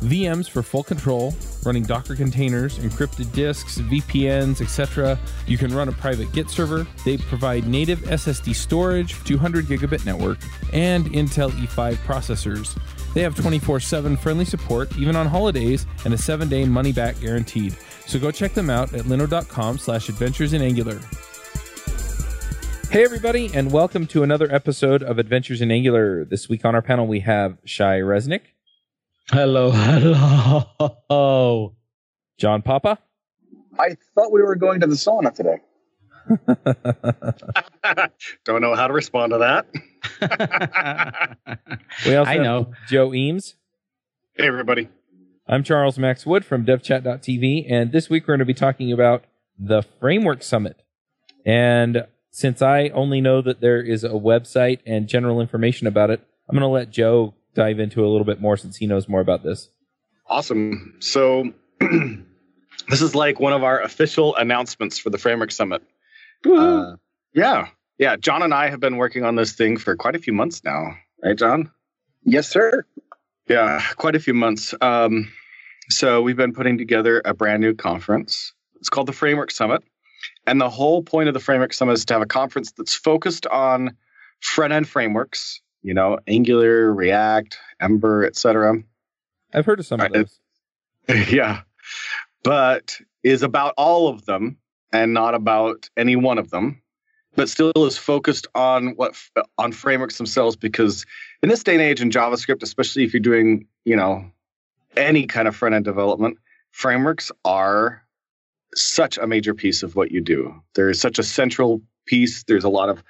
VMs for full control, running Docker containers, encrypted disks, VPNs, etc. You can run a private Git server. They provide native SSD storage, 200 gigabit network, and Intel E5 processors. They have 24 7 friendly support, even on holidays, and a 7 day money back guaranteed. So go check them out at linode.com slash adventures in Angular. Hey, everybody, and welcome to another episode of Adventures in Angular. This week on our panel, we have Shai Reznik, Hello, hello. John Papa, I thought we were going to the sauna today. Don't know how to respond to that. we also I know. Joe Eames. Hey, everybody. I'm Charles Max Wood from devchat.tv, and this week we're going to be talking about the Framework Summit. And since I only know that there is a website and general information about it, I'm going to let Joe dive into a little bit more since he knows more about this. Awesome. So, this is like one of our official announcements for the Framework Summit. Uh, yeah. Yeah. John and I have been working on this thing for quite a few months now. Right, John? Yes, sir. Yeah, quite a few months. Um, so, we've been putting together a brand new conference. It's called the Framework Summit. And the whole point of the Framework Summit is to have a conference that's focused on front end frameworks, you know, Angular, React, Ember, etc. I've heard of some of those. yeah. But is about all of them and not about any one of them, but still is focused on what uh, on frameworks themselves because in this day and age in JavaScript, especially if you're doing, you know, any kind of front end development, frameworks are such a major piece of what you do. There's such a central piece. There's a lot of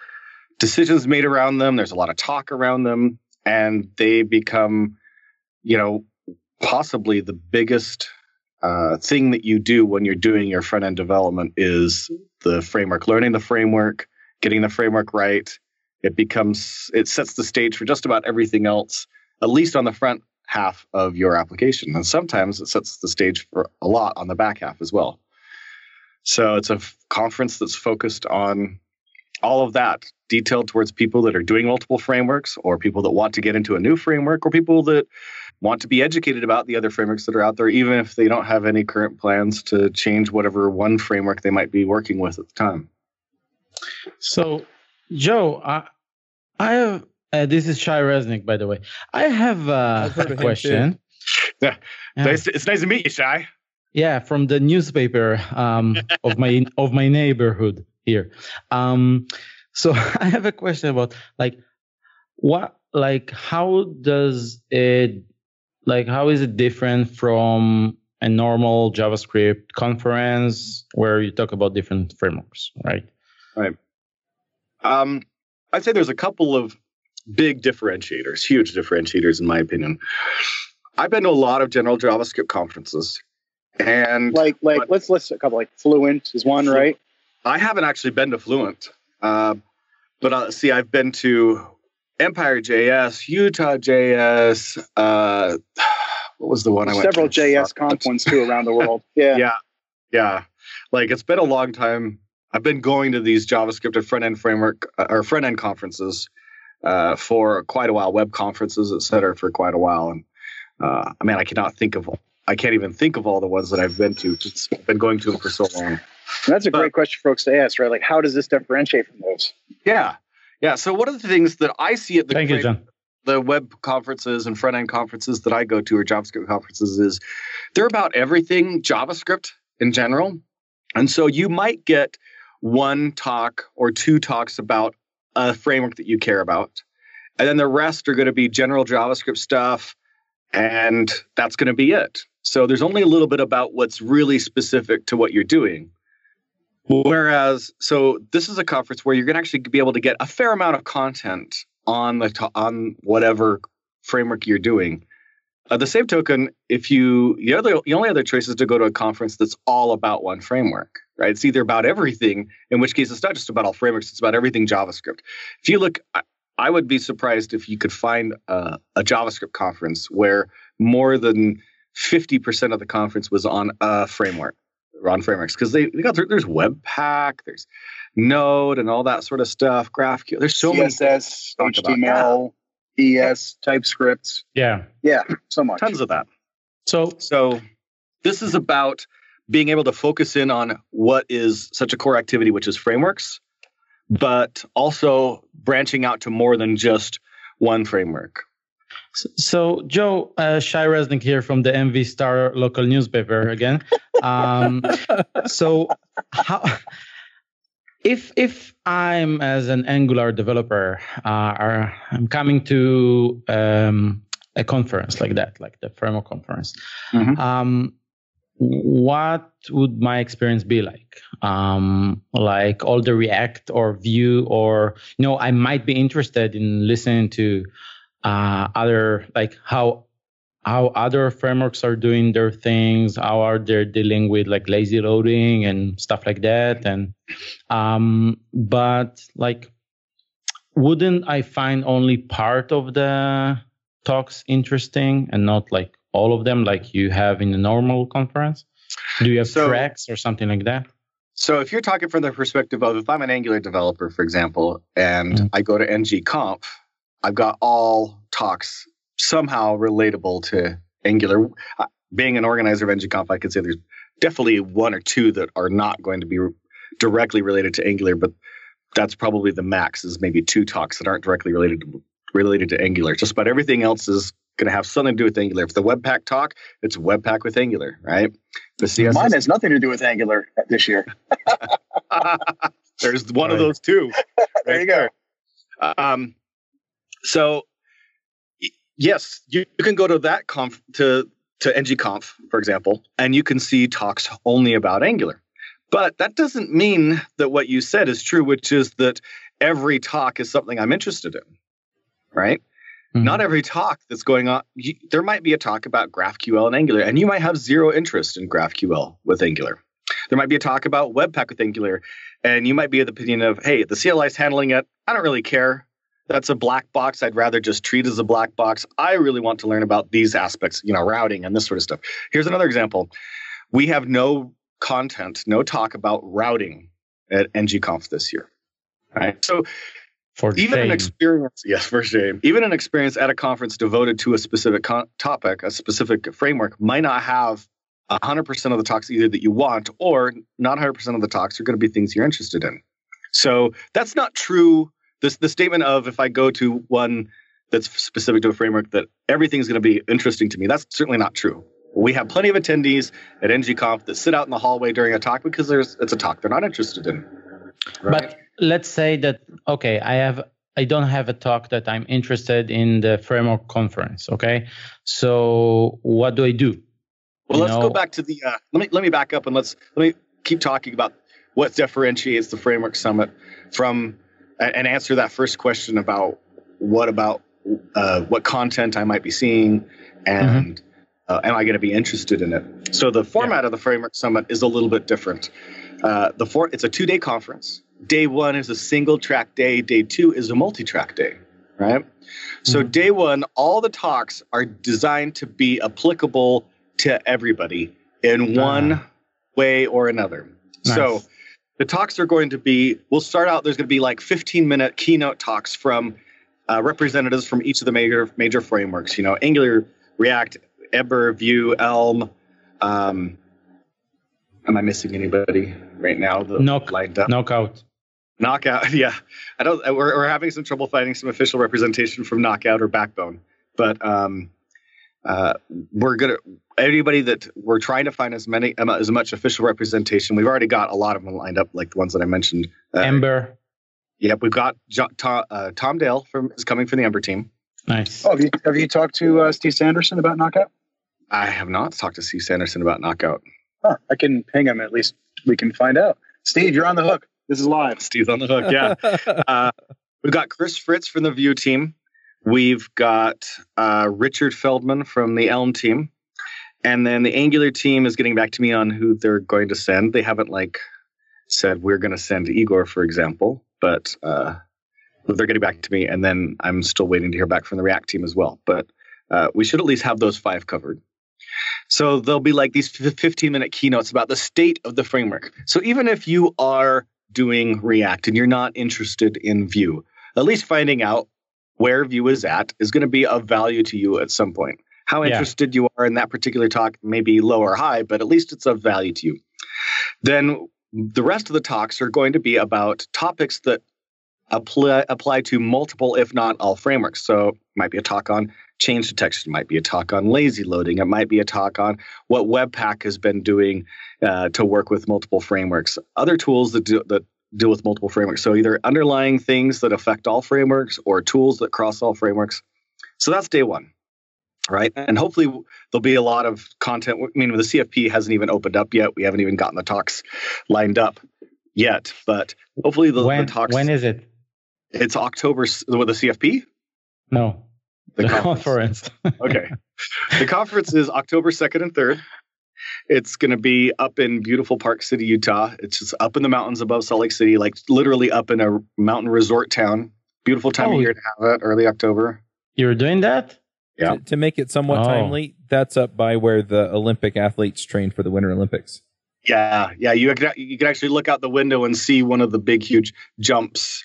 decisions made around them. There's a lot of talk around them, and they become, you know, possibly the biggest uh, thing that you do when you're doing your front end development is the framework, learning the framework, getting the framework right. It becomes, it sets the stage for just about everything else, at least on the front half of your application. And sometimes it sets the stage for a lot on the back half as well. So it's a f- conference that's focused on all of that, detailed towards people that are doing multiple frameworks, or people that want to get into a new framework, or people that want to be educated about the other frameworks that are out there, even if they don't have any current plans to change whatever one framework they might be working with at the time. So, Joe, I, I have. Uh, this is Shai Reznik, by the way. I have uh, a question. Yeah. Yeah. Nice, it's nice to meet you, Shai. Yeah, from the newspaper um, of my of my neighborhood here. Um, so I have a question about like what like how does it like how is it different from a normal JavaScript conference where you talk about different frameworks, right? Um, I'd say there's a couple of big differentiators, huge differentiators, in my opinion. I've been to a lot of general JavaScript conferences, and Like, like But- let's list a couple. Like Fluent is one, Fluent. right? I haven't actually been to Fluent, uh, but uh, see, I've been to Empire JS, Utah JS. Uh, what was the one I went to Several to? JS ones too around the world. Yeah. Yeah, yeah. Like it's been a long time. I've been going to these JavaScript and front end framework uh, or front end conferences uh, for quite a while, web conferences, et cetera, for quite a while. And uh, I mean, I cannot think of, I can't even think of all the ones that I've been to. It's been going to them for so long. And that's a great question for folks to ask, right? Like, how does this differentiate from those? Yeah, yeah. So one of the things that I see at the Thank you, John. the web conferences and front end conferences that I go to or JavaScript conferences is they're about everything JavaScript in general. And so you might get one talk or two talks about a framework that you care about. And then the rest are going to be general JavaScript stuff. And that's going to be it. So there's only a little bit about what's really specific to what you're doing. Whereas, so this is a conference where you're going to actually be able to get a fair amount of content on the to- on whatever framework you're doing uh, the same token, if you the other the only other choice is to go to a conference that's all about one framework, right? It's either about everything, in which case it's not just about all frameworks; it's about everything JavaScript. If you look, I, I would be surprised if you could find a, a JavaScript conference where more than fifty percent of the conference was on a framework, or on frameworks, because they, they got there's Webpack, there's Node, and all that sort of stuff. GraphQL. There's so many CSS, talk about. HTML, ES, TypeScript. Yeah. Yeah, so much. tons of that. So So this is about being able to focus in on what is such a core activity, which is frameworks, but also branching out to more than just one framework. So, Joe, uh, Shai Reznik here from the MV Star local newspaper again. Um, so, how, if if I'm as an Angular developer, uh, I'm coming to um, a conference like that, like the framework conference, Mhm. um, what would my experience be like? Um, like all the React or Vue, or you know, I might be interested in listening to uh, other like how how other frameworks are doing their things how are they dealing with like lazy loading and stuff like that. And um but like wouldn't i find only part of the talks interesting and not like all of them like you have in a normal conference? Do you have So- tracks or something like that? So if you're talking from the perspective of if I'm an Angular developer, for example, and Mhm. I go to ngconf, I've got all talks somehow relatable to Angular. Being an organizer of ngconf, I could say there's definitely one or two that are not going to be directly related to Angular, but that's probably the max is maybe two talks that aren't directly related to, related to Angular. Just about everything else is going to have something to do with Angular. If the Webpack talk, it's Webpack with Angular, right? The CSS Mine has nothing to do with Angular this year. There's one of Right. those too. There you go. Um, so yes, you, you can go to that conf to to ngconf, for example, and you can see talks only about Angular. But that doesn't mean that what you said is true, which is that every talk is something I'm interested in, right? Mhm. Not every talk that's going on. You, there might be a talk about GraphQL and Angular, and you might have zero interest in GraphQL with Angular. There might be a talk about Webpack with Angular, and you might be of the opinion of, hey, the CLI is handling it. I don't really care. That's a black box. I'd rather just treat as a black box. I really want to learn about these aspects, you know, routing and this sort of stuff. Here's another example. We have no content, no talk about routing at ngconf this year. Right. So for even an experience yes for shame even an experience at a conference devoted to a specific con- topic a specific framework might not have 100% of the talks either that you want or not 100% of the talks are going to be things you're interested in so that's not true this the statement of if i go to one that's specific to a framework that everything's going to be interesting to me that's certainly not true we have plenty of attendees at ngconf that sit out in the hallway during a talk because there's it's a talk they're not interested in But let's say that okay, I have I don't have a talk that I'm interested in the framework conference. Okay, so what do I do? Well, You let's go back to the. Uh, let me let me back up and let's let me keep talking about what differentiates the framework summit from and answer that first question about what about uh, what content I might be seeing and uh, am I going to be interested in it? So the format of the framework summit is a little bit different. Uh, the for it's a two day conference. Day one is a single track day. Day two is a multi track day. Right. So Mhm. day one, all the talks are designed to be applicable to everybody in one Ah. way or another. So Nice. The talks are going to be, we'll start out, there's going to be like 15 minute keynote talks from uh, representatives from each of the major major frameworks, you know, Angular, React, Ember, Vue, Elm. Um, am I missing anybody right now? that Knock- lined up? knockout. Knockout, yeah. I don't. We're, we're having some trouble finding some official representation from Knockout or Backbone, but um, uh, we're gonna. Anybody that we're trying to find as many um, as much official representation. We've already got a lot of them lined up, like the ones that I mentioned. Uh, Ember. Yep, we've got jo- Tom, uh, Tom Dale from is coming from the Ember team. Nice. Oh, have you have you talked to uh, Steve Sanderson about Knockout? I have not talked to Steve Sanderson about Knockout. Huh, I can ping him. At least we can find out. Steve, you're on the hook. This is live. Steve's on the hook. Yeah. uh, we've got Chris Fritz from the Vue team. We've got uh, Richard Feldman from the Elm team. And then the Angular team is getting back to me on who they're going to send. They haven't like said we're going to send Igor, for example, but uh, they're getting back to me. And then I'm still waiting to hear back from the React team as well. But uh, we should at least have those five covered. So there'll be like these 15 minute keynotes about the state of the framework. So even if you are doing React and you're not interested in Vue, at least finding out where Vue is at is going to be of value to you at some point. How Yeah. interested you are in that particular talk may be low or high, but at least it's of value to you. Then the rest of the talks are going to be about topics that apply, apply to multiple, if not all, frameworks. So it might be a talk on change detection, it might be a talk on lazy loading, it might be a talk on what Webpack has been doing uh, to work with multiple frameworks, other tools that do, that deal with multiple frameworks. So either underlying things that affect all frameworks or tools that cross all frameworks. So that's day one, right? And hopefully there'll be a lot of content. I mean, the CFP hasn't even opened up yet. We haven't even gotten the talks lined up yet, but hopefully the, when the talks. when is it? it's October with the CFP. No, The the, conference. conference. Okay. the conference is October 2nd and 3rd. It's going to be up in beautiful Park City, Utah. It's just up in the mountains above Salt Lake City, like literally up in a mountain resort town. Beautiful time Oh. of year to have it, early October. You're doing that? Yeah. To, to make it somewhat Oh. timely, that's up by where the Olympic athletes train for the Winter Olympics. Yeah, yeah. You can, you can actually look out the window and see one of the big, huge jumps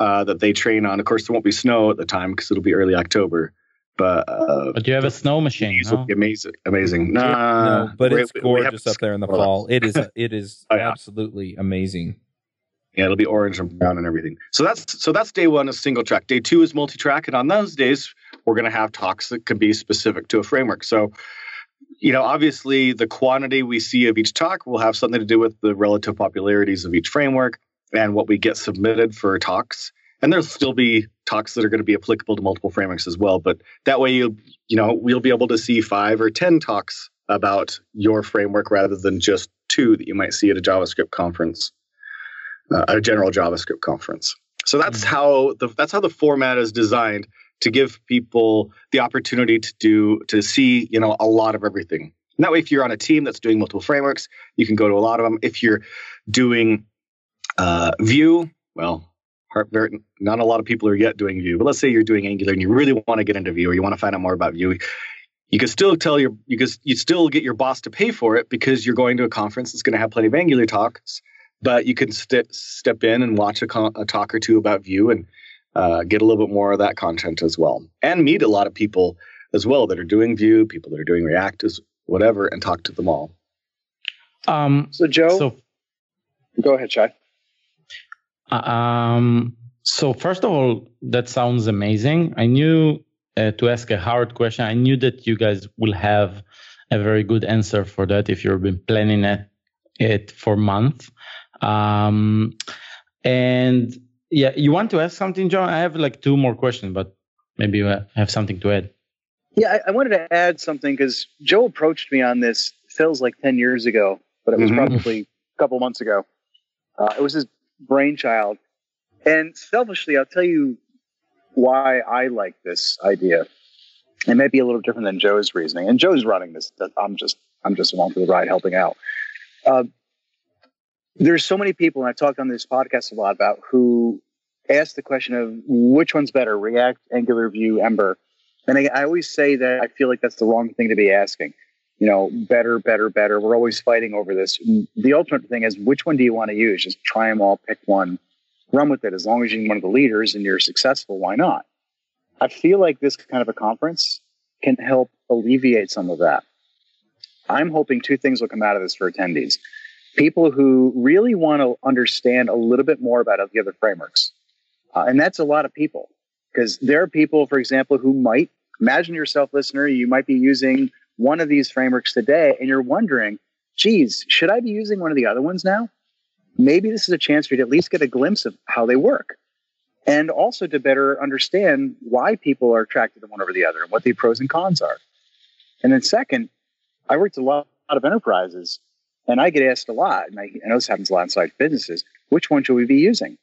uh, that they train on. Of course, there won't be snow at the time because it'll be early October. But uh, But you have a snow machine. these will No? be amazing. Amazing. Nah, no, but it's we- we have- gorgeous up there in the fall. It is. It is Oh, yeah. absolutely amazing. Yeah, it'll be orange and brown and everything. So that's so that's day one is single track. Day two is multi track, and on those days we're going to have talks that can be specific to a framework. So, you know, obviously the quantity we see of each talk will have something to do with the relative popularities of each framework and what we get submitted for talks. And there'll still be talks that are going to be applicable to multiple frameworks as well. But that way, you you know, we'll be able to see five or ten talks about your framework rather than just two that you might see at a JavaScript conference uh, a general JavaScript conference. So that's Mhm. how the that's how the format is designed to give people the opportunity to do to see you know a lot of everything. And that way, if you're on a team that's doing multiple frameworks, you can go to a lot of them. If you're doing uh, Vue, well, very- not a lot of people are yet doing Vue. But let's say you're doing Angular and you really want to get into Vue or you want to find out more about Vue. You can still tell your you can you still get your boss to pay for it because you're going to a conference that's going to have plenty of Angular talks but you can st- step in and watch a, con- a talk or two about Vue and uh, get a little bit more of that content as well, and meet a lot of people as well that are doing Vue, people that are doing React, as whatever, and talk to them all. Um, So Joe, so go ahead, Shai. Um, so first of all, that sounds amazing. I knew uh, to ask a hard question. I knew that you guys will have a very good answer for that if you've been planning it, it for months. Um, and yeah, you want to ask something, John? I have like two more questions, but maybe you have something to add. Yeah, I, I wanted to add something because Joe approached me on this. Feels like ten years ago, but it was Mhm. probably a couple months ago. Uh, it was his brainchild, and selfishly, I'll tell you why I like this idea. It may be a little different than Joe's reasoning, and Joe's running this. I'm just I'm just along for the ride, helping out. Uh, there's so many people, and I talked on this podcast a lot about who ask the question of which one's better, React, Angular, Vue, Ember. And I, I always say that I feel like that's the wrong thing to be asking. You know, better, better, better. We're always fighting over this. The ultimate thing is which one do you want to use? Just try them all, pick one, run with it. As long as you're one of the leaders and you're successful, why not? I feel like this kind of a conference can help alleviate some of that. I'm hoping two things will come out of this for attendees. People who really want to understand a little bit more about the other frameworks. Uh, and that's a lot of people because there are people, for example, who might imagine yourself, listener, you might be using one of these frameworks today and you're wondering, geez, should I be using one of the other ones now? Maybe this is a chance for you to at least get a glimpse of how they work and also to better understand why people are attracted to one over the other and what the pros and cons are. And then, second, I worked a lot of enterprises and I get asked a lot, and I, I know this happens a lot inside businesses which one should we be using?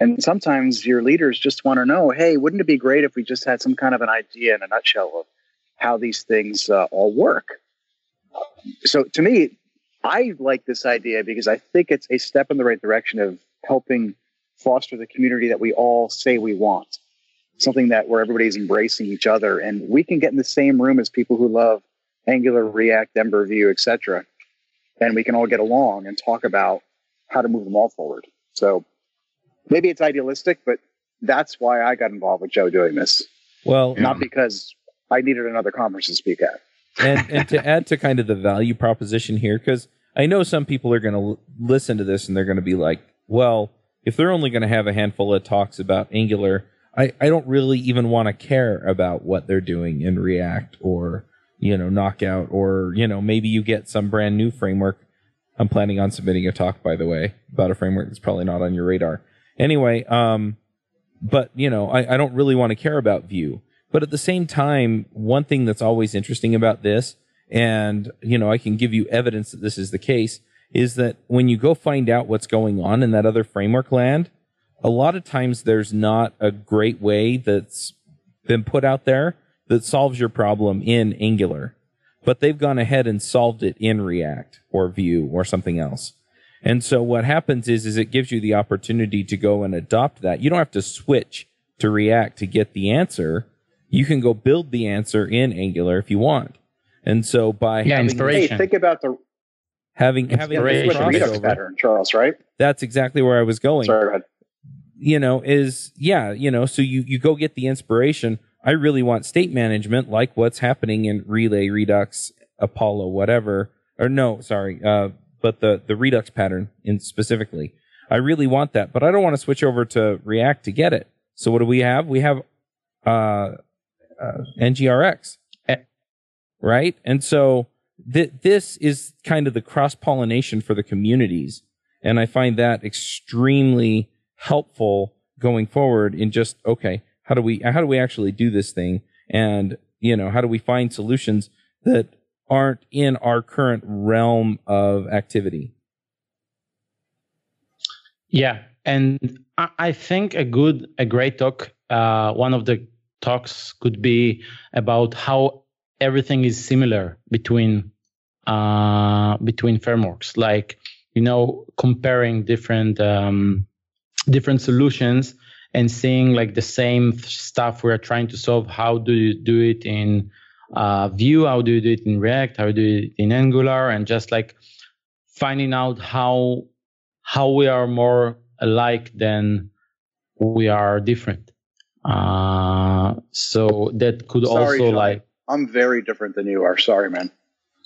And sometimes your leaders just want to know, hey, wouldn't it be great if we just had some kind of an idea in a nutshell of how these things uh, all work? So to me, I like this idea because I think it's a step in the right direction of helping foster the community that we all say we want. Something that where everybody's embracing each other and we can get in the same room as people who love Angular, React, Ember, Vue, etc. And we can all get along and talk about how to move them all forward. So maybe it's idealistic, but that's why I got involved with Joe doing this. Well, Not because I needed another conference to speak at. and and to add to kind of the value proposition here because i know some people are going to l- listen to this and they're going to be like well if they're only going to have a handful of talks about angular i i don't really even want to care about what they're doing in react or you know knockout or you know maybe you get some brand new framework. I'm planning on submitting a talk by the way about a framework that's probably not on your radar. Anyway um but you know I, I don't really want to care about Vue but at the same time one thing that's always interesting about this and you know i can give you evidence that this is the case is that when you go find out what's going on in that other framework land a lot of times there's not a great way that's been put out there that solves your problem in angular but they've gone ahead and solved it in react or vue or something else and so what happens is is it gives you the opportunity to go and adopt that. You don't have to switch to React to get the answer. You can go build the answer in Angular if you want. And so by Yeah, having inspiration. Hey, think about the having having Inspiration. this Redux crossover, pattern, Charles, right? that's exactly where I was going. Sorry, go ahead. you know, is yeah, you know, so you you go get the inspiration. I really want state management like what's happening in Relay, Redux, Apollo, whatever. Or no, sorry, uh, but the the Redux pattern in specifically. I really want that, but I don't want to switch over to React to get it. So what do we have? We have uh, uh, NGRX, right? And so th- this is kind of the cross pollination for the communities, and I find that extremely helpful going forward. In just okay, how do we how do we actually do this thing, and you know how do we find solutions that aren't in our current realm of activity? Yeah, and I, I think a good, a great talk. Uh, one of the talks could be about how everything is similar between uh, between frameworks, like you know, comparing different um, different solutions and seeing like the same stuff we're trying to solve. How do you do it in uh, Vue? How do you do it in React? How do you do it in Angular? And just like finding out how how we are more alike than we are different. Uh, so that could Sorry, also John. like I'm very different than you are. Sorry, man.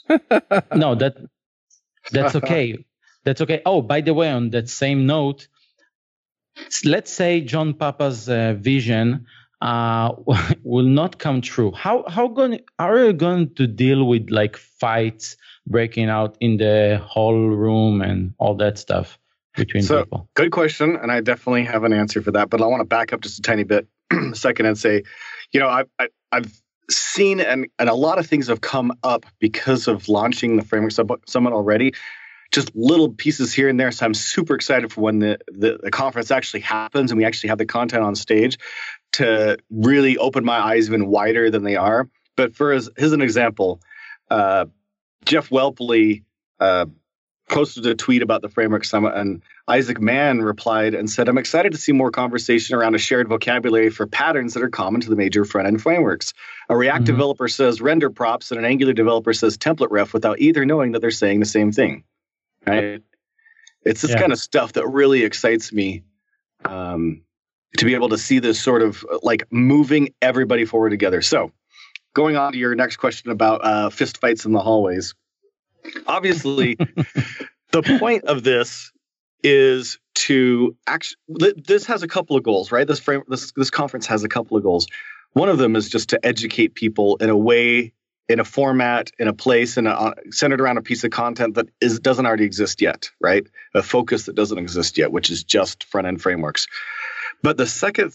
no that that's okay. That's okay. Oh, by the way, on that same note, let's say John Papa's uh, vision uh, will not come true. How how going are you going to deal with like fights breaking out in the hall room and all that stuff between So- people? Good question, and I definitely have an answer for that. But I want to back up just a tiny bit, a second, and say, you know, I've I, I've seen and and a lot of things have come up because of launching the framework Sub- summit already. Just little pieces here and there. So I'm super excited for when the, the the conference actually happens and we actually have the content on stage to really open my eyes even wider than they are. But for as here's an example, uh, Jeff Whelpley uh, posted a tweet about the framework summit and Isaac Mann replied and said, I'm excited to see more conversation around a shared vocabulary for patterns that are common to the major front end frameworks. A React Mhm. developer says render props, and an Angular developer says template ref without either knowing that they're saying the same thing. Right? It's this Yeah. kind of stuff that really excites me um, to be able to see this sort of uh, like moving everybody forward together. So, going on to your next question about uh, fist fights in the hallways. Obviously, the point of this is to actually this has a couple of goals right? This frame this this conference has a couple of goals. One of them is just to educate people in a way in a format in a place and uh, centered around a piece of content that is doesn't already exist yet right? A focus that doesn't exist yet which is just front end frameworks. But the second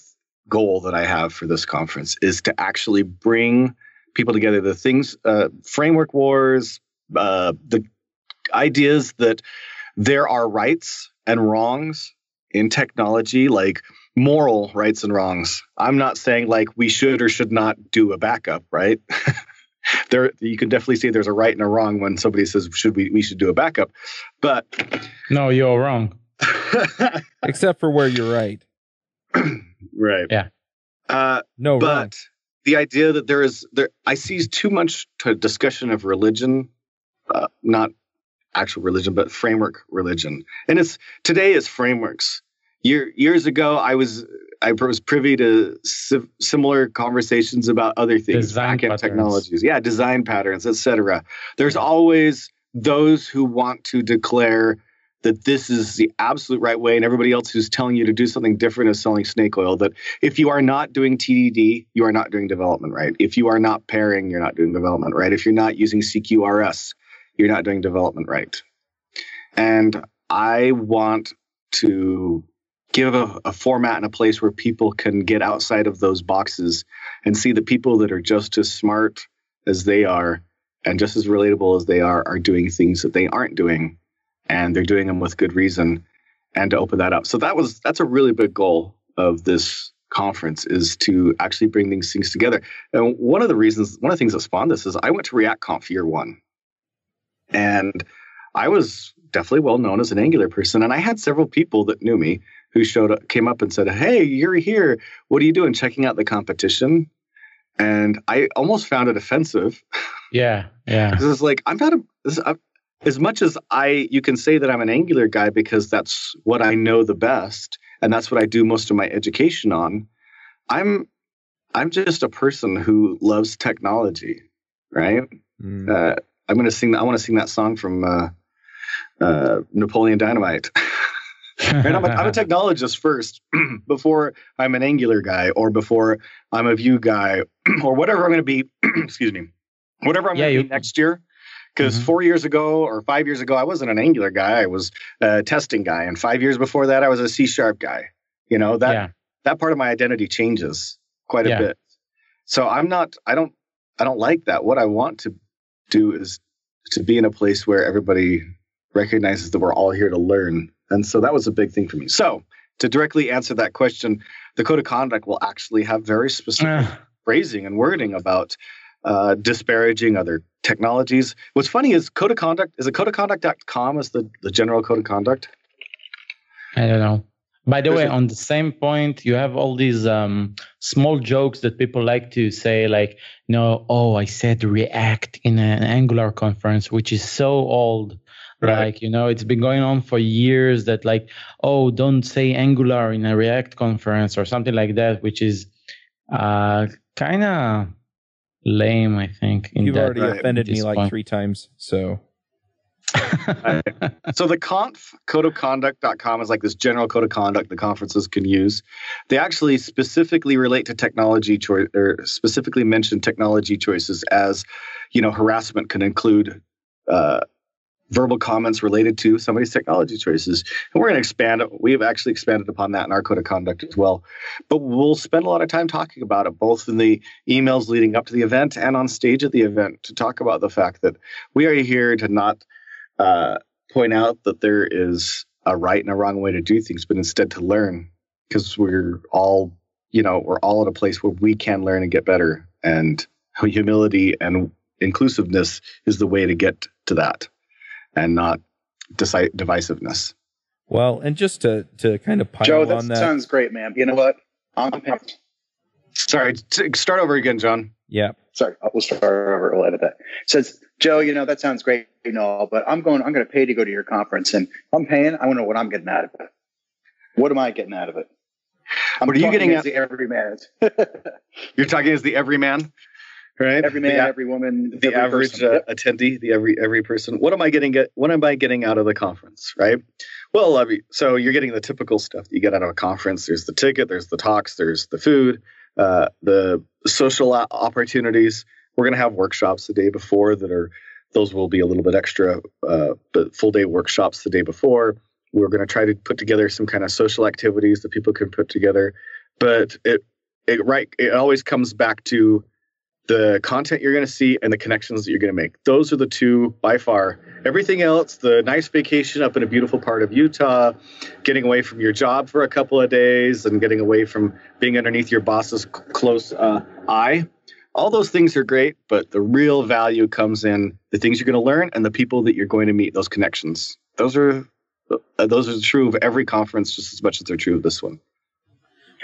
goal that i have for this conference is to actually bring people together. The things uh, framework wars uh, the ideas that there are rights and wrongs in technology, like moral rights and wrongs. I'm not saying like we should or should not do a backup, right? there you can definitely see there's a right and a wrong when somebody says should we we should do a backup. But no, you're wrong. Except for where you're right. right. Yeah. Uh, no, but wrong. the idea that there is there, I see too much to discussion of religion, uh, not actual religion, but framework religion, and it's today is frameworks. Year, years ago, I was I was privy to si- similar conversations about other things, Design backend patterns. technologies, yeah, design patterns, etc. There's always those who want to declare that this is the absolute right way, and everybody else who's telling you to do something different is selling snake oil. That if you are not doing TDD, you are not doing development right. If you are not pairing, you're not doing development right. If you're not using CQRS, you're not doing development right. And I want to give a, a format and a place where people can get outside of those boxes and see the people that are just as smart as they are and just as relatable as they are are doing things that they aren't doing. And they're doing them with good reason and to open that up. So that was that's a really big goal of this conference is to actually bring these things together. And one of the reasons one of the things that spawned this is i went to react conf year one and i was definitely well known as an angular person and i had several people that knew me who showed up came up and said hey you're here what are you doing checking out the competition and i almost found it offensive Yeah, yeah. because it's like I'm not a this, I, as much as I you can say that I'm an Angular guy because that's what I know the best and that's what I do most of my education on. I'm I'm just a person who loves technology, right? Mm. Uh, I'm gonna sing. I want to sing that song from uh, uh, Napoleon Dynamite. right? I'm, a, I'm a technologist first before I'm an Angular guy or before I'm a Vue guy or whatever I'm going to be. excuse me, whatever I'm Yeah, going to be next year. Because Mhm. four years ago or five years ago, I wasn't an Angular guy. I was a testing guy, and five years before that, I was a C sharp guy. You know that yeah, that part of my identity changes quite a Yeah. bit. So I'm not. I don't. I don't like that. What I want to do is to be in a place where everybody recognizes that we're all here to learn. And so that was a big thing for me. So to directly answer that question, the code of conduct will actually have very specific Uh, phrasing and wording about uh, disparaging other technologies. What's funny is code of conduct is it codeofconduct.com is the, the general code of conduct. I don't know. By the way, on the same point, you have all these um, small jokes that people like to say, like, no, oh, I said React in an Angular conference, which is so old. Right. Like, you know, it's been going on for years that, like, oh, don't say Angular in a React conference or something like that, which is uh, kind of lame, I think. In You've that, already right, offended me this like point. three times. So so the conf codeofconduct.com is like this general code of conduct the conferences can use. They actually specifically relate to technology choice or specifically mention technology choices as, you know, harassment can include uh, verbal comments related to somebody's technology choices. And we're going to expand it. We've actually expanded upon that in our code of conduct as well. But we'll spend a lot of time talking about it, both in the emails leading up to the event and on stage at the event to talk about the fact that we are here to not uh, point out that there is a right and a wrong way to do things, but instead to learn because we're all, you know, we're all at a place where we can learn and get better. And humility and inclusiveness is the way to get to that and not deci- divisiveness. well, and just to to kind of pile Joe, that, on that. sounds great, man. You know what? I'm Sorry, t- start over again, John. yeah. sorry. We'll start over. We'll edit that. Says Joe, you know that sounds great, and all, but I'm going. I'm going to pay to go to your conference, and if I'm paying. I want to know what I'm getting out of it. What am I getting out of it? I'm What are you getting as the every man, You're talking as the everyman, right? every man, The- every woman, the every average uh, Yep. attendee, the every every person. What am I getting? Get what am I getting out of the conference? Right. Well, I mean, so you're getting the typical stuff that you get out of a conference. There's the ticket, there's the talks, there's the food, uh, the social opportunities. We're going to have workshops the day before that are those will be a little bit extra, uh, but full day workshops the day before. We're going to try to put together some kind of social activities that people can put together, but it it right it always comes back to the content you're going to see and the connections that you're going to make. Those are the two by far. Everything else, the nice vacation up in a beautiful part of Utah, getting away from your job for a couple of days and getting away from being underneath your boss's close uh, eye. All those things are great, but the real value comes in the things you're going to learn and the people that you're going to meet, those connections. Those are uh, those are true of every conference just as much as they're true of this one.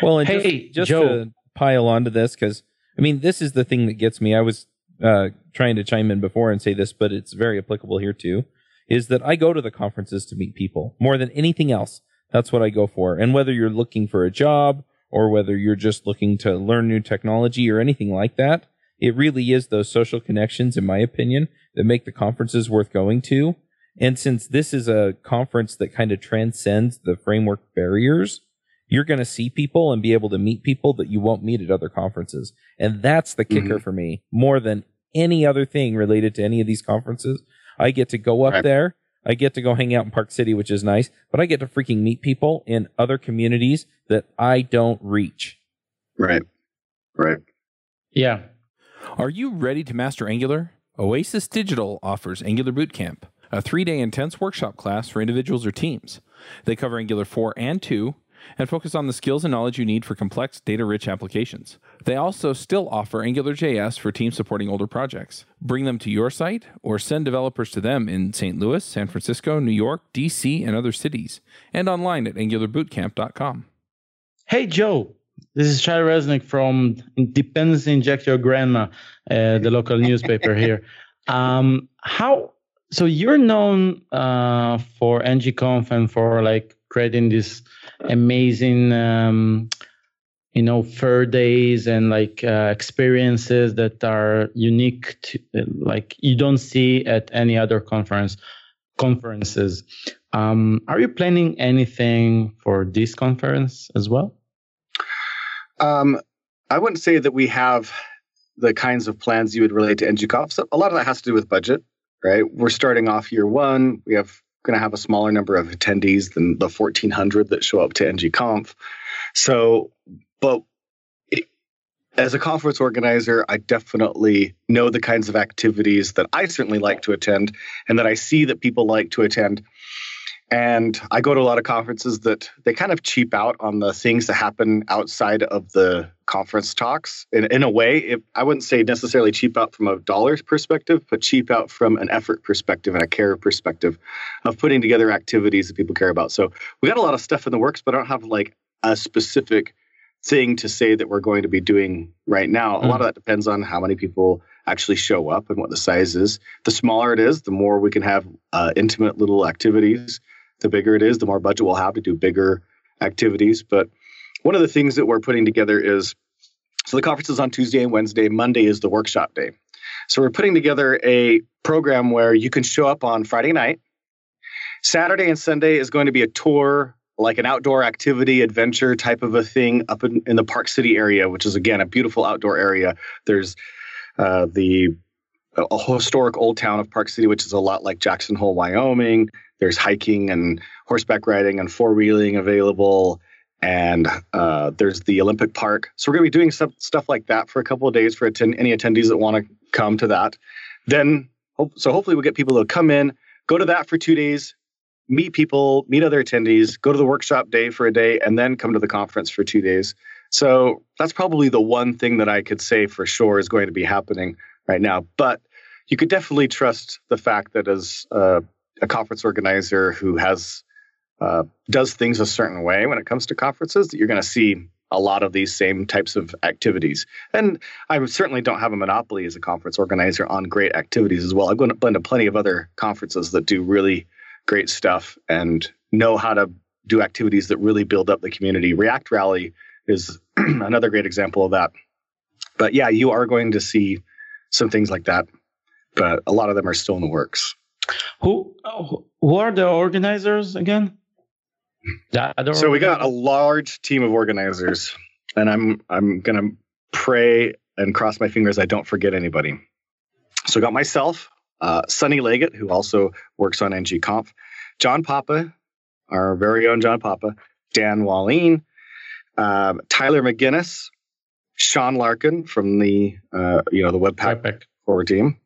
Well, and hey, just, just to pile onto this, because I mean, this is the thing that gets me. I was uh, trying to chime in before and say this, but it's very applicable here too. Is that I go to the conferences to meet people more than anything else. That's what I go for. And whether you're looking for a job or whether you're just looking to learn new technology or anything like that, it really is those social connections, in my opinion, that make the conferences worth going to. And since this is a conference that kind of transcends the framework barriers, you're going to see people and be able to meet people that you won't meet at other conferences. And that's the kicker mm-hmm. for me more than any other thing related to any of these conferences. I get to go up right. there. I get to go hang out in Park City, which is nice, but I get to freaking meet people in other communities that I don't reach. Right. Right. Yeah. Are you ready to master Angular? Oasis Digital offers Angular Bootcamp, a three day intense workshop class for individuals or teams. They cover Angular 4 and 2 and focus on the skills and knowledge you need for complex, data rich applications. They also still offer AngularJS for teams supporting older projects. Bring them to your site or send developers to them in St. Louis, San Francisco, New York, DC, and other cities, and online at angularbootcamp.com. Hey, Joe. This is Charlie Reznik from Independence Inject Your Grandma, uh, the local newspaper here. Um, how so you're known uh, for ngconf and for like creating this amazing um, you know fur days and like uh, experiences that are unique to like you don't see at any other conference conferences. Um, are you planning anything for this conference as well? Um, i wouldn't say that we have the kinds of plans you would relate to ngconf so a lot of that has to do with budget right? We're starting off year one. We have going to have a smaller number of attendees than the 1400 that show up to ngconf so but it, as a conference organizer i definitely know the kinds of activities that i certainly like to attend and that i see that people like to attend and I go to a lot of conferences that they kind of cheap out on the things that happen outside of the conference talks. In, in a way, I wouldn't say necessarily cheap out from a dollars perspective, but cheap out from an effort perspective and a care perspective of putting together activities that people care about. So we got a lot of stuff in the works, but I don't have like a specific thing to say that we're going to be doing right now. Mm. A lot of that depends on how many people actually show up and what the size is. The smaller it is, the more we can have uh, intimate little activities the bigger it is, the more budget we'll have to do bigger activities. But one of the things that we're putting together is so the conference is on Tuesday and Wednesday. Monday is the workshop day. So we're putting together a program where you can show up on Friday night. Saturday and Sunday is going to be a tour, like an outdoor activity, adventure type of a thing up in, in the Park City area, which is again a beautiful outdoor area. There's uh, the a historic old town of Park City, which is a lot like Jackson Hole, Wyoming. There's hiking and horseback riding and four wheeling available. And uh, there's the Olympic Park. So we're going to be doing some stuff like that for a couple of days for attend- any attendees that want to come to that. Then, so hopefully, we'll get people to come in, go to that for two days, meet people, meet other attendees, go to the workshop day for a day, and then come to the conference for two days. So that's probably the one thing that I could say for sure is going to be happening right now. But you could definitely trust the fact that as uh, a conference organizer who has uh, does things a certain way when it comes to conferences, that you're going to see a lot of these same types of activities. And I certainly don't have a monopoly as a conference organizer on great activities as well. I've been to plenty of other conferences that do really great stuff and know how to do activities that really build up the community. React Rally is another great example of that. But yeah, you are going to see some things like that, but a lot of them are still in the works. Who who are the organizers again? so we got a large team of organizers, and I'm I'm gonna pray and cross my fingers I don't forget anybody. So I got myself, uh, Sunny Leggett, who also works on NG ngconf, John Papa, our very own John Papa, Dan Wahlin, um, Tyler McGinnis, Sean Larkin from the uh, you know the Webpack Webpack. core team,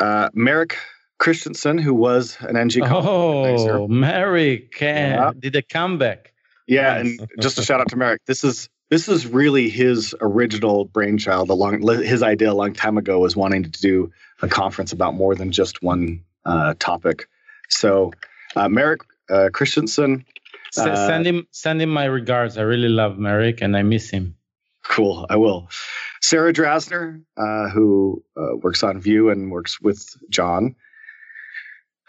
uh, Merrick Christensen, who was an NG organizer. Oh, can Yeah. did a comeback. Yeah, Nice. and just a shout out to Merrick. This is this is really his original brainchild. A long his idea a long time ago was wanting to do a conference about more than just one uh, topic. So, uh, Merrick uh, Christensen, S- Uh, send him send him my regards. I really love Merrick and I miss him. cool. I will. Sarah Drasner, uh, who uh, works on Vue and works with John.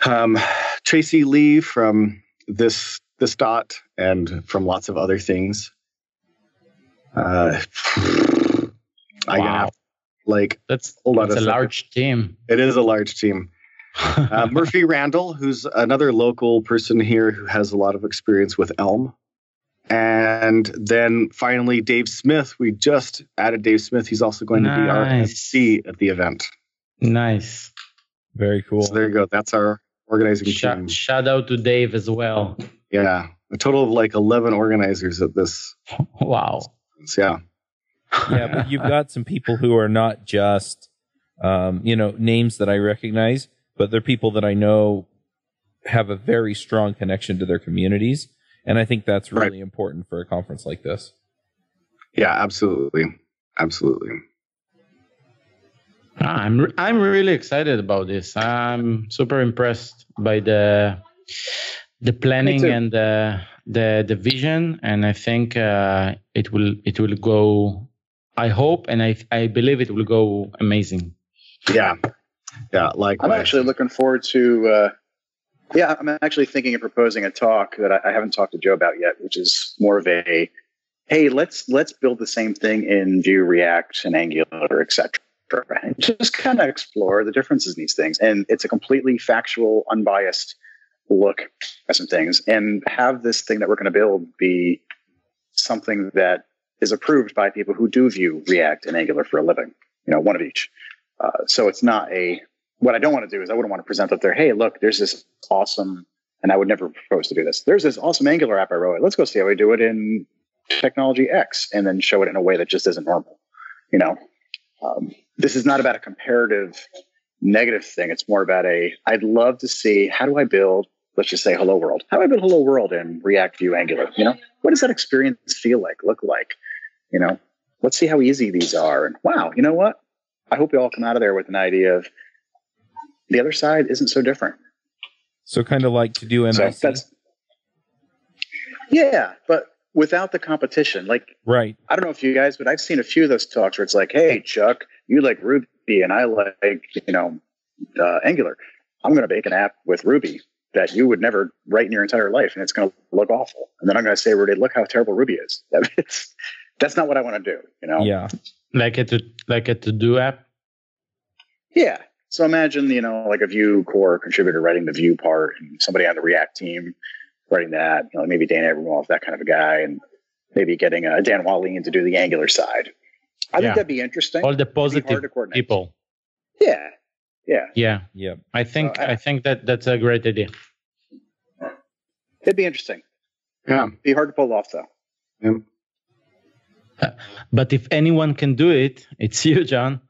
Um, Tracy Lee from this this dot and from lots of other things. Uh, I Wow. have like That's Hold on that's a a, large team. it is a large team. Uh, Murphy Randle, who's another local person here who has a lot of experience with Elm. And then finally, Dave Smith. We just added Dave Smith. He's also going to be our Nice. MC at the event. nice. Very cool. So there you go. That's our organizing team. Shout, shout out to Dave as well. Yeah, a total of like 11 organizers at this. Wow. So, yeah. yeah, but you've got some people who are not just, um, you know, names that I recognize, but they're people that I know have a very strong connection to their communities, and I think that's Right. really important for a conference like this. Yeah, absolutely. Absolutely. Ah, I'm I'm really excited about this. I'm super impressed by the the planning and the the the vision, and I think uh, it will it will go. I hope and I I believe it will go amazing. Yeah. Yeah, like I'm actually looking forward to. Uh, yeah, I'm actually thinking of proposing a talk that I, I haven't talked to Joe about yet, which is more of a, hey, let's let's build the same thing in Vue, React, and Angular, etc. And just kind of explore the differences in these things, and it's a completely factual, unbiased look at some things, and have this thing that we're going to build be something that is approved by people who do Vue React and Angular for a living. You know, one of each. Uh, so it's not a what I don't want to do is I wouldn't want to present up there, hey, look, there's this awesome, and I would never propose to do this. There's this awesome Angular app I wrote. Let's go see how we do it in technology X, and then show it in a way that just isn't normal. You know, um, this is not about a comparative negative thing. It's more about a. I'd love to see how do I build. Let's just say Hello World. How build Hello World in React Vue Angular? You know, what does that experience feel like, look like? You know, let's see how easy these are. And wow, you know what? I hope you all come out of there with an idea of the other side isn't so different. So, kind of like TodoMVC, So yeah, but without the competition. Like right? I don't know if you guys, but I've seen a few of those talks where it's like, "Hey, Chuck, you like Ruby, and I like you know uh, Angular. I'm going to make an app with Ruby that you would never write in your entire life, and it's going to look awful. And then I'm going to say, Rudy, look how terrible Ruby is. That's not what I want to do. You know? Yeah, Like a to like a to do app. Yeah. So imagine, you know, like a Vue core contributor writing the Vue part and somebody on the React team writing that, you know, maybe Dan Abramov, that kind of a guy, and maybe getting uh, Dan Wahlin to do the Angular side. I Yeah. think that'd be interesting. All the It'd be hard positive people. Yeah. Yeah. Yeah, yeah. I think So I- I think that that's a great idea. It'd be interesting. Yeah. Be hard to pull off though. yeah. But if anyone can do it, it's you, John.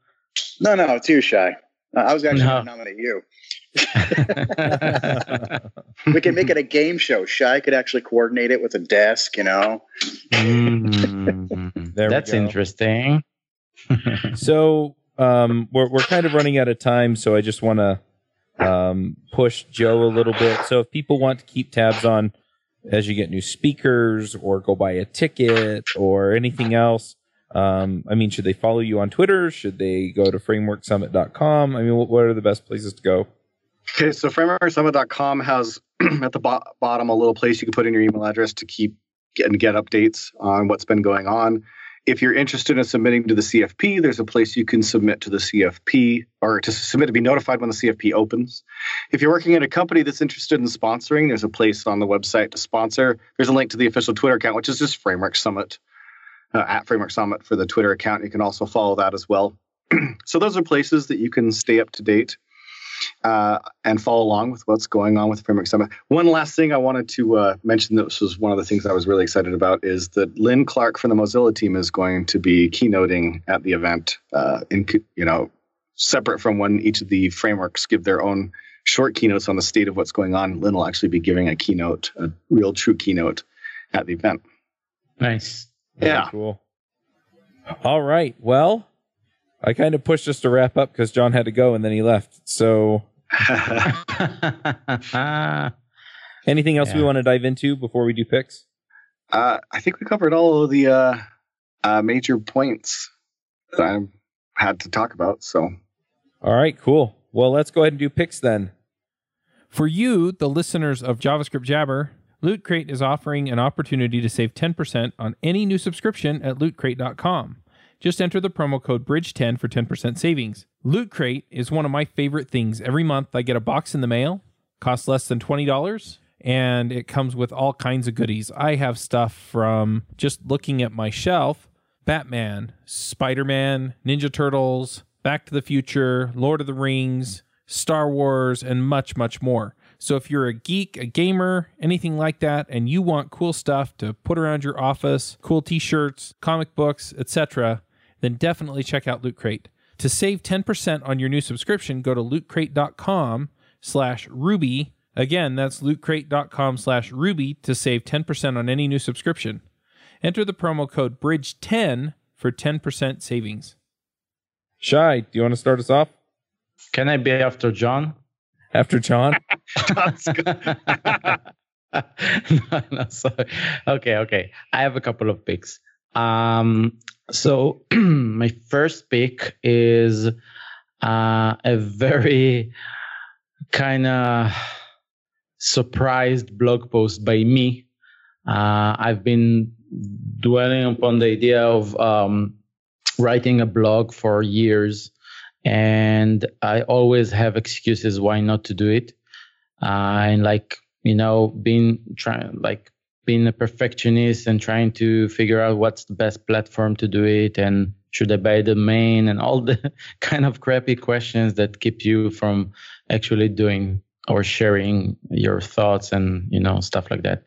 No, no, too shy. Uh, I was actually No. going to nominate you. We can make it a game show. Shai could actually coordinate it with a desk, you know. Mm, There we that's interesting. So um, we're we're kind of running out of time, so I just want to um, push Joe a little bit. So if people want to keep tabs on as you get new speakers or go buy a ticket or anything else, um, I mean, should they follow you on Twitter? Should they go to frameworksummit.com? I mean, what, what are the best places to go? Okay, so frameworksummit.com has at the bo- bottom a little place you can put in your email address to keep get, and get updates on what's been going on. If you're interested in submitting to the CFP, there's a place you can submit to the CFP or to submit to be notified when the CFP opens. If you're working at a company that's interested in sponsoring, there's a place on the website to sponsor. There's a link to the official Twitter account, which is just Framework Summit uh, at Framework Summit for the Twitter account. You can also follow that as well. so those are places that you can stay up to date. Uh, and follow along with what's going on with the Framework Summit. One last thing I wanted to uh, mention that this was one of the things I was really excited about is that Lin Clark from the Mozilla team is going to be keynoting at the event. Uh, in you know, separate from when each of the frameworks give their own short keynotes on the state of what's going on, Lin will actually be giving a keynote, a real true keynote at the event. Nice. Very Yeah. cool. All right. Well, I kind of pushed us to wrap up because John had to go and then he left. So, anything else we want to dive into before we do picks? Uh, I think we covered all of the uh, uh, major points that I had to talk about. So, All right, cool. Well, let's go ahead and do picks then. For you, the listeners of JavaScript Jabber, Loot Crate is offering an opportunity to save 10% on any new subscription at lootcrate.com. Just enter the promo code BRIDGE10 for 10% savings. Loot Crate is one of my favorite things. Every month I get a box in the mail, costs less than $20, and it comes with all kinds of goodies. I have stuff from just looking at my shelf Batman, Spider Man, Ninja Turtles, Back to the Future, Lord of the Rings, Star Wars, and much, much more. So if you're a geek, a gamer, anything like that, and you want cool stuff to put around your office, cool t-shirts, comic books, etc., then definitely check out Loot Crate. To save 10% on your new subscription, go to lootcrate.com slash ruby. Again, that's lootcrate.com slash ruby to save 10% on any new subscription. Enter the promo code BRIDGE10 for 10% savings. Shai, do you want to start us off Can I be after John? after John? no, no, sorry. Okay, okay. I have a couple of picks. Um, so my first pick is uh, a very kind of surprised blog post by me. Uh, I've been dwelling upon the idea of um, writing a blog for years, and I always have excuses why not to do it. Uh, and like you know, been trying like being a perfectionist and trying to figure out what's the best platform to do it and should I buy the main and all the kind of crappy questions that keep you from actually doing or sharing your thoughts and you know stuff like that.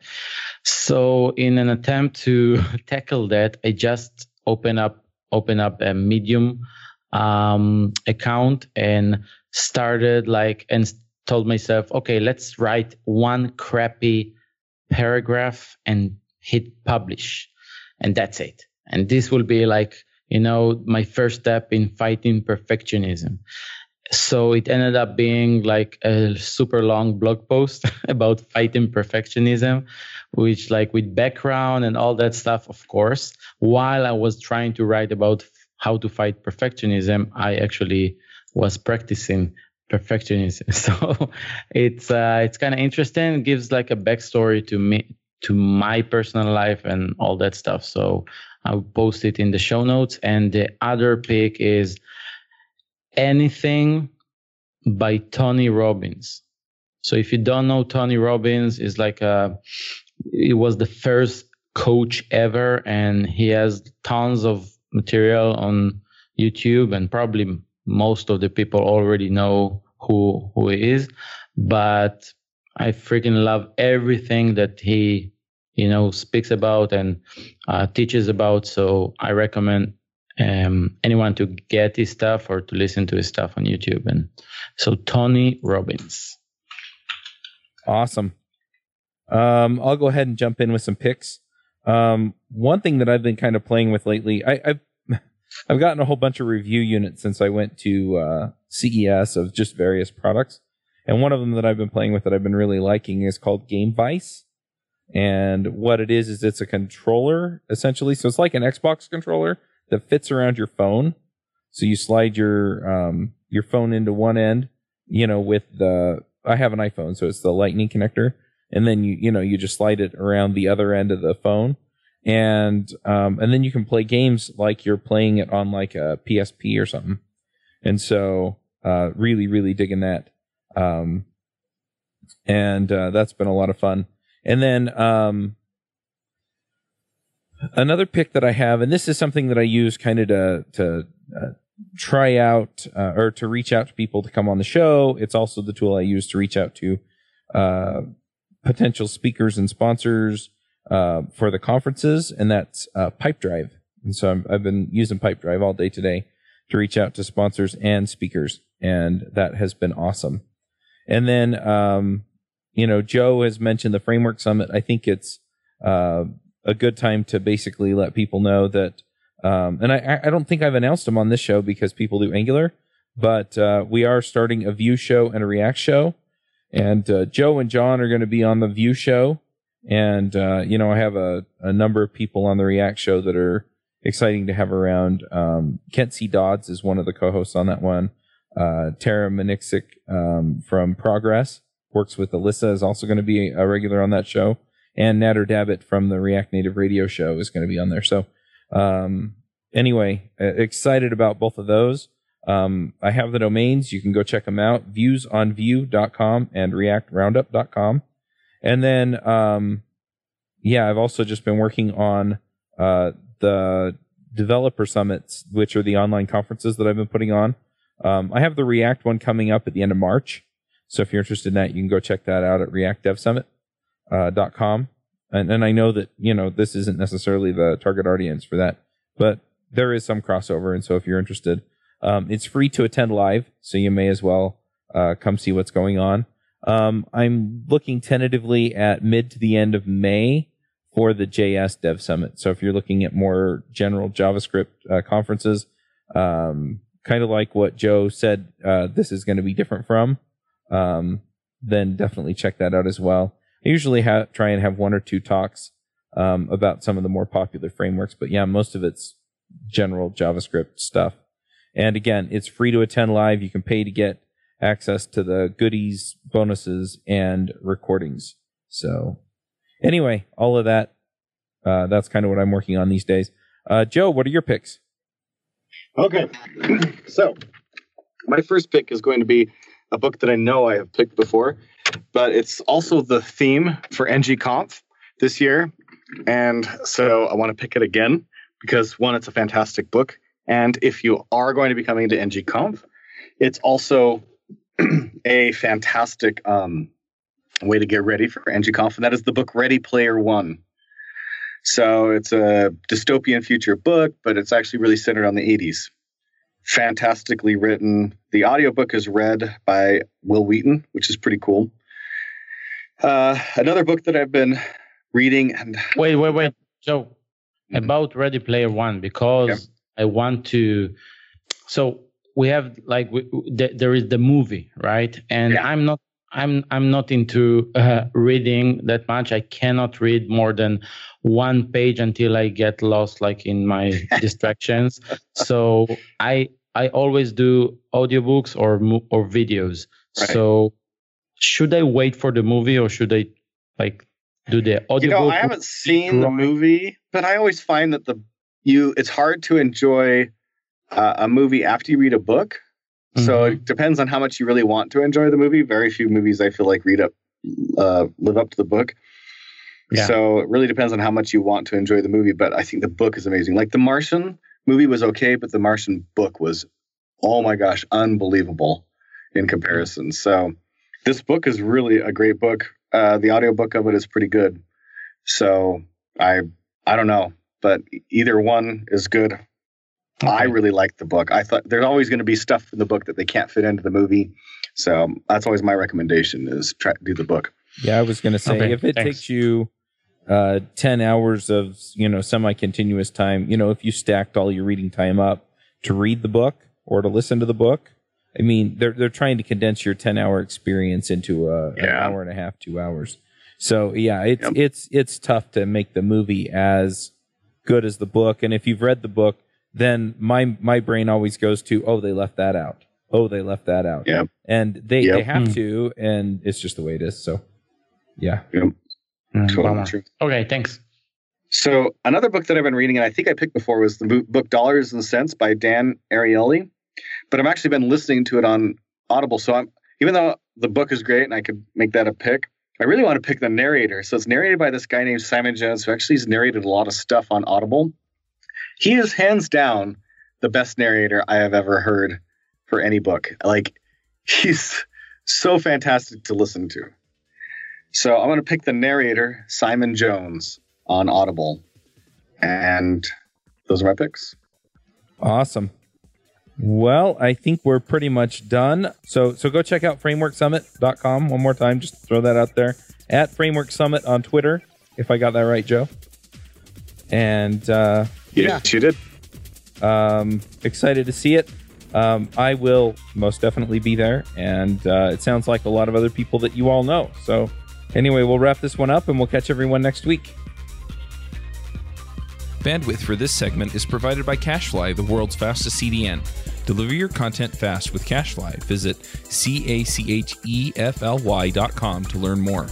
So in an attempt to tackle that, I just open up open up a Medium um, account and started like and told myself, okay, let's write one crappy paragraph and hit publish, and that's it. And this will be like you know my first step in fighting perfectionism so it ended up being like a super long blog post about fighting perfectionism which like with background and all that stuff of course while i was trying to write about how to fight perfectionism i actually was practicing perfectionism. So it's uh it's kind of interesting. It gives like a backstory to me to my personal life and all that stuff. So i'll post it in the show notes. And the other pick is anything by Tony Robbins. So if you don't know Tony Robbins is like a he was the first coach ever. And he has tons of material on YouTube and probably most of the people already know who who he is but I freaking love everything that he you know speaks about and uh, teaches about so I recommend um, anyone to get his stuff or to listen to his stuff on YouTube. And so Tony Robbins. Awesome. Um, I'll go ahead and jump in with some picks. Um, one thing that I've been kind of playing with lately, I, I've I've gotten a whole bunch of review units since I went to uh, CES of just various products, and one of them that I've been playing with that I've been really liking is called GameVice. And what it is is it's a controller essentially, so it's like an Xbox controller that fits around your phone. So you slide your um, your phone into one end, you know, with the I have an iPhone, so it's the Lightning connector, and then you you know you just slide it around the other end of the phone, and um, and then you can play games like you're playing it on like a PSP or something. And so uh, really really digging that, um, and uh, that's been a lot of fun. And then um, another pick that I have, and this is something that I use kind of to to uh, try out uh, or to reach out to people to come on the show. It's also the tool I use to reach out to uh, potential speakers and sponsors uh, for the conferences, and that's uh, Pipedrive. And so i have been using Pipedrive all day today to reach out to sponsors and speakers, and that has been awesome. And then, um, you know, Joe has mentioned the Framework Summit. I think it's uh, a good time to basically let people know that um, and I, I don't think I've announced them on this show because people do Angular, but uh, we are starting a Vue show and a React show. And uh, Joe and John are going to be on the Vue show. And, uh, you know, I have a, a number of people on the React show that are exciting to have around. Um, Kent C. Dodds is one of the co hosts on that one. Uh, Tara Manicsic um, from Progress works with Alyssa, is also going to be a regular on that show. And Nader Dabit from the React Native Radio show is going to be on there. So, um, anyway, excited about both of those. Um, I have the domains. You can go check them out. Viewsonvue.com and reactroundup.com. And then, um, yeah, I've also just been working on uh, the developer summits, which are the online conferences that I've been putting on. Um, I have the React one coming up at the end of March. So if you're interested in that, you can go check that out at reactdevsummit.com. Uh, and, and I know that, you know, this isn't necessarily the target audience for that, but there is some crossover. And so if you're interested, um, it's free to attend live. So you may as well uh, come see what's going on. Um, I'm looking tentatively at mid to the end of May for the JS Dev Summit. So if you're looking at more general JavaScript uh, conferences, um, kind of like what Joe said, uh, this is going to be different from, um, then definitely check that out as well. I usually ha- try and have one or two talks um, about some of the more popular frameworks, but yeah, most of it's general JavaScript stuff. And again, it's free to attend live. You can pay to get access to the goodies, bonuses, and recordings. So, anyway, all of that. Uh, that's kind of what I'm working on these days. Uh, Joe, what are your picks? Okay, so my first pick is going to be a book that I know I have picked before, but it's also the theme for NG ngconf this year, and so I want to pick it again because one, it's a fantastic book, and if you are going to be coming to NG ngconf, it's also a fantastic um, way to get ready for ngconf, and that is the book Ready Player One. So it's a dystopian future book, but it's actually really centered on the 80s. Fantastically written. The audiobook is read by Wil Wheaton, which is pretty cool. Uh, another book that I've been reading and wait, wait, wait. So mm-hmm. about Ready Player One, because yeah. I want to. So we have like we, there is the movie, right? And yeah. I'm not I'm I'm not into uh, reading that much. I cannot read more than one page until I get lost, like in my distractions. So I I always do audiobooks or or videos. Right. So should I wait for the movie or should I like do the audiobook? You know, I haven't seen the movie, but I always find that the you it's hard to enjoy uh, a movie after you read a book Mm-hmm. So it depends on how much you really want to enjoy the movie. Very few movies I feel like read up, uh, live up to the book. Yeah. So it really depends on how much you want to enjoy the movie. But I think the book is amazing. Like The Martian movie was okay, but The Martian book was, oh my gosh, unbelievable in comparison. So this book is really a great book. Uh, the audiobook of it is pretty good. So I I don't know, but either one is good. Okay. I really liked the book. I thought there's always going to be stuff in the book that they can't fit into the movie. So that's always my recommendation is try to do the book. Yeah, I was going to say okay, if it thanks. takes you uh, 10 hours of, you know, semi-continuous time, you know, if you stacked all your reading time up to read the book or to listen to the book, I mean, they're they're trying to condense your 10-hour experience into a, yeah. an hour and a half, 2 hours. So, yeah, it's yep. it's it's tough to make the movie as good as the book and if you've read the book, then my my brain always goes to oh they left that out. Oh they left that out. Yeah. And they yep. they have mm. to and it's just the way it is so yeah. Yep. Mm, totally okay thanks. So another book that i've been reading and i think i picked before was the book dollars and sense by dan ariely but i've actually been listening to it on audible so i'm even though the book is great and i could make that a pick i really want to pick the narrator. So it's narrated by this guy named simon jones who actually has narrated a lot of stuff on audible he is hands down the best narrator I have ever heard for any book. Like he's so fantastic to listen to. So I'm going to pick the narrator, Simon Jones, on Audible. And those are my picks. Awesome. Well, I think we're pretty much done. So so go check out frameworksummit.com one more time. Just throw that out there. At Framework Summit on Twitter, if I got that right, Joe. And uh, yes, you did. Um, excited to see it. Um, I will most definitely be there, and uh, it sounds like a lot of other people that you all know. So, anyway, we'll wrap this one up, and we'll catch everyone next week. Bandwidth for this segment is provided by CacheFly, the world's fastest CDN. Deliver your content fast with CacheFly. Visit C A C H E F L Y dot com to learn more.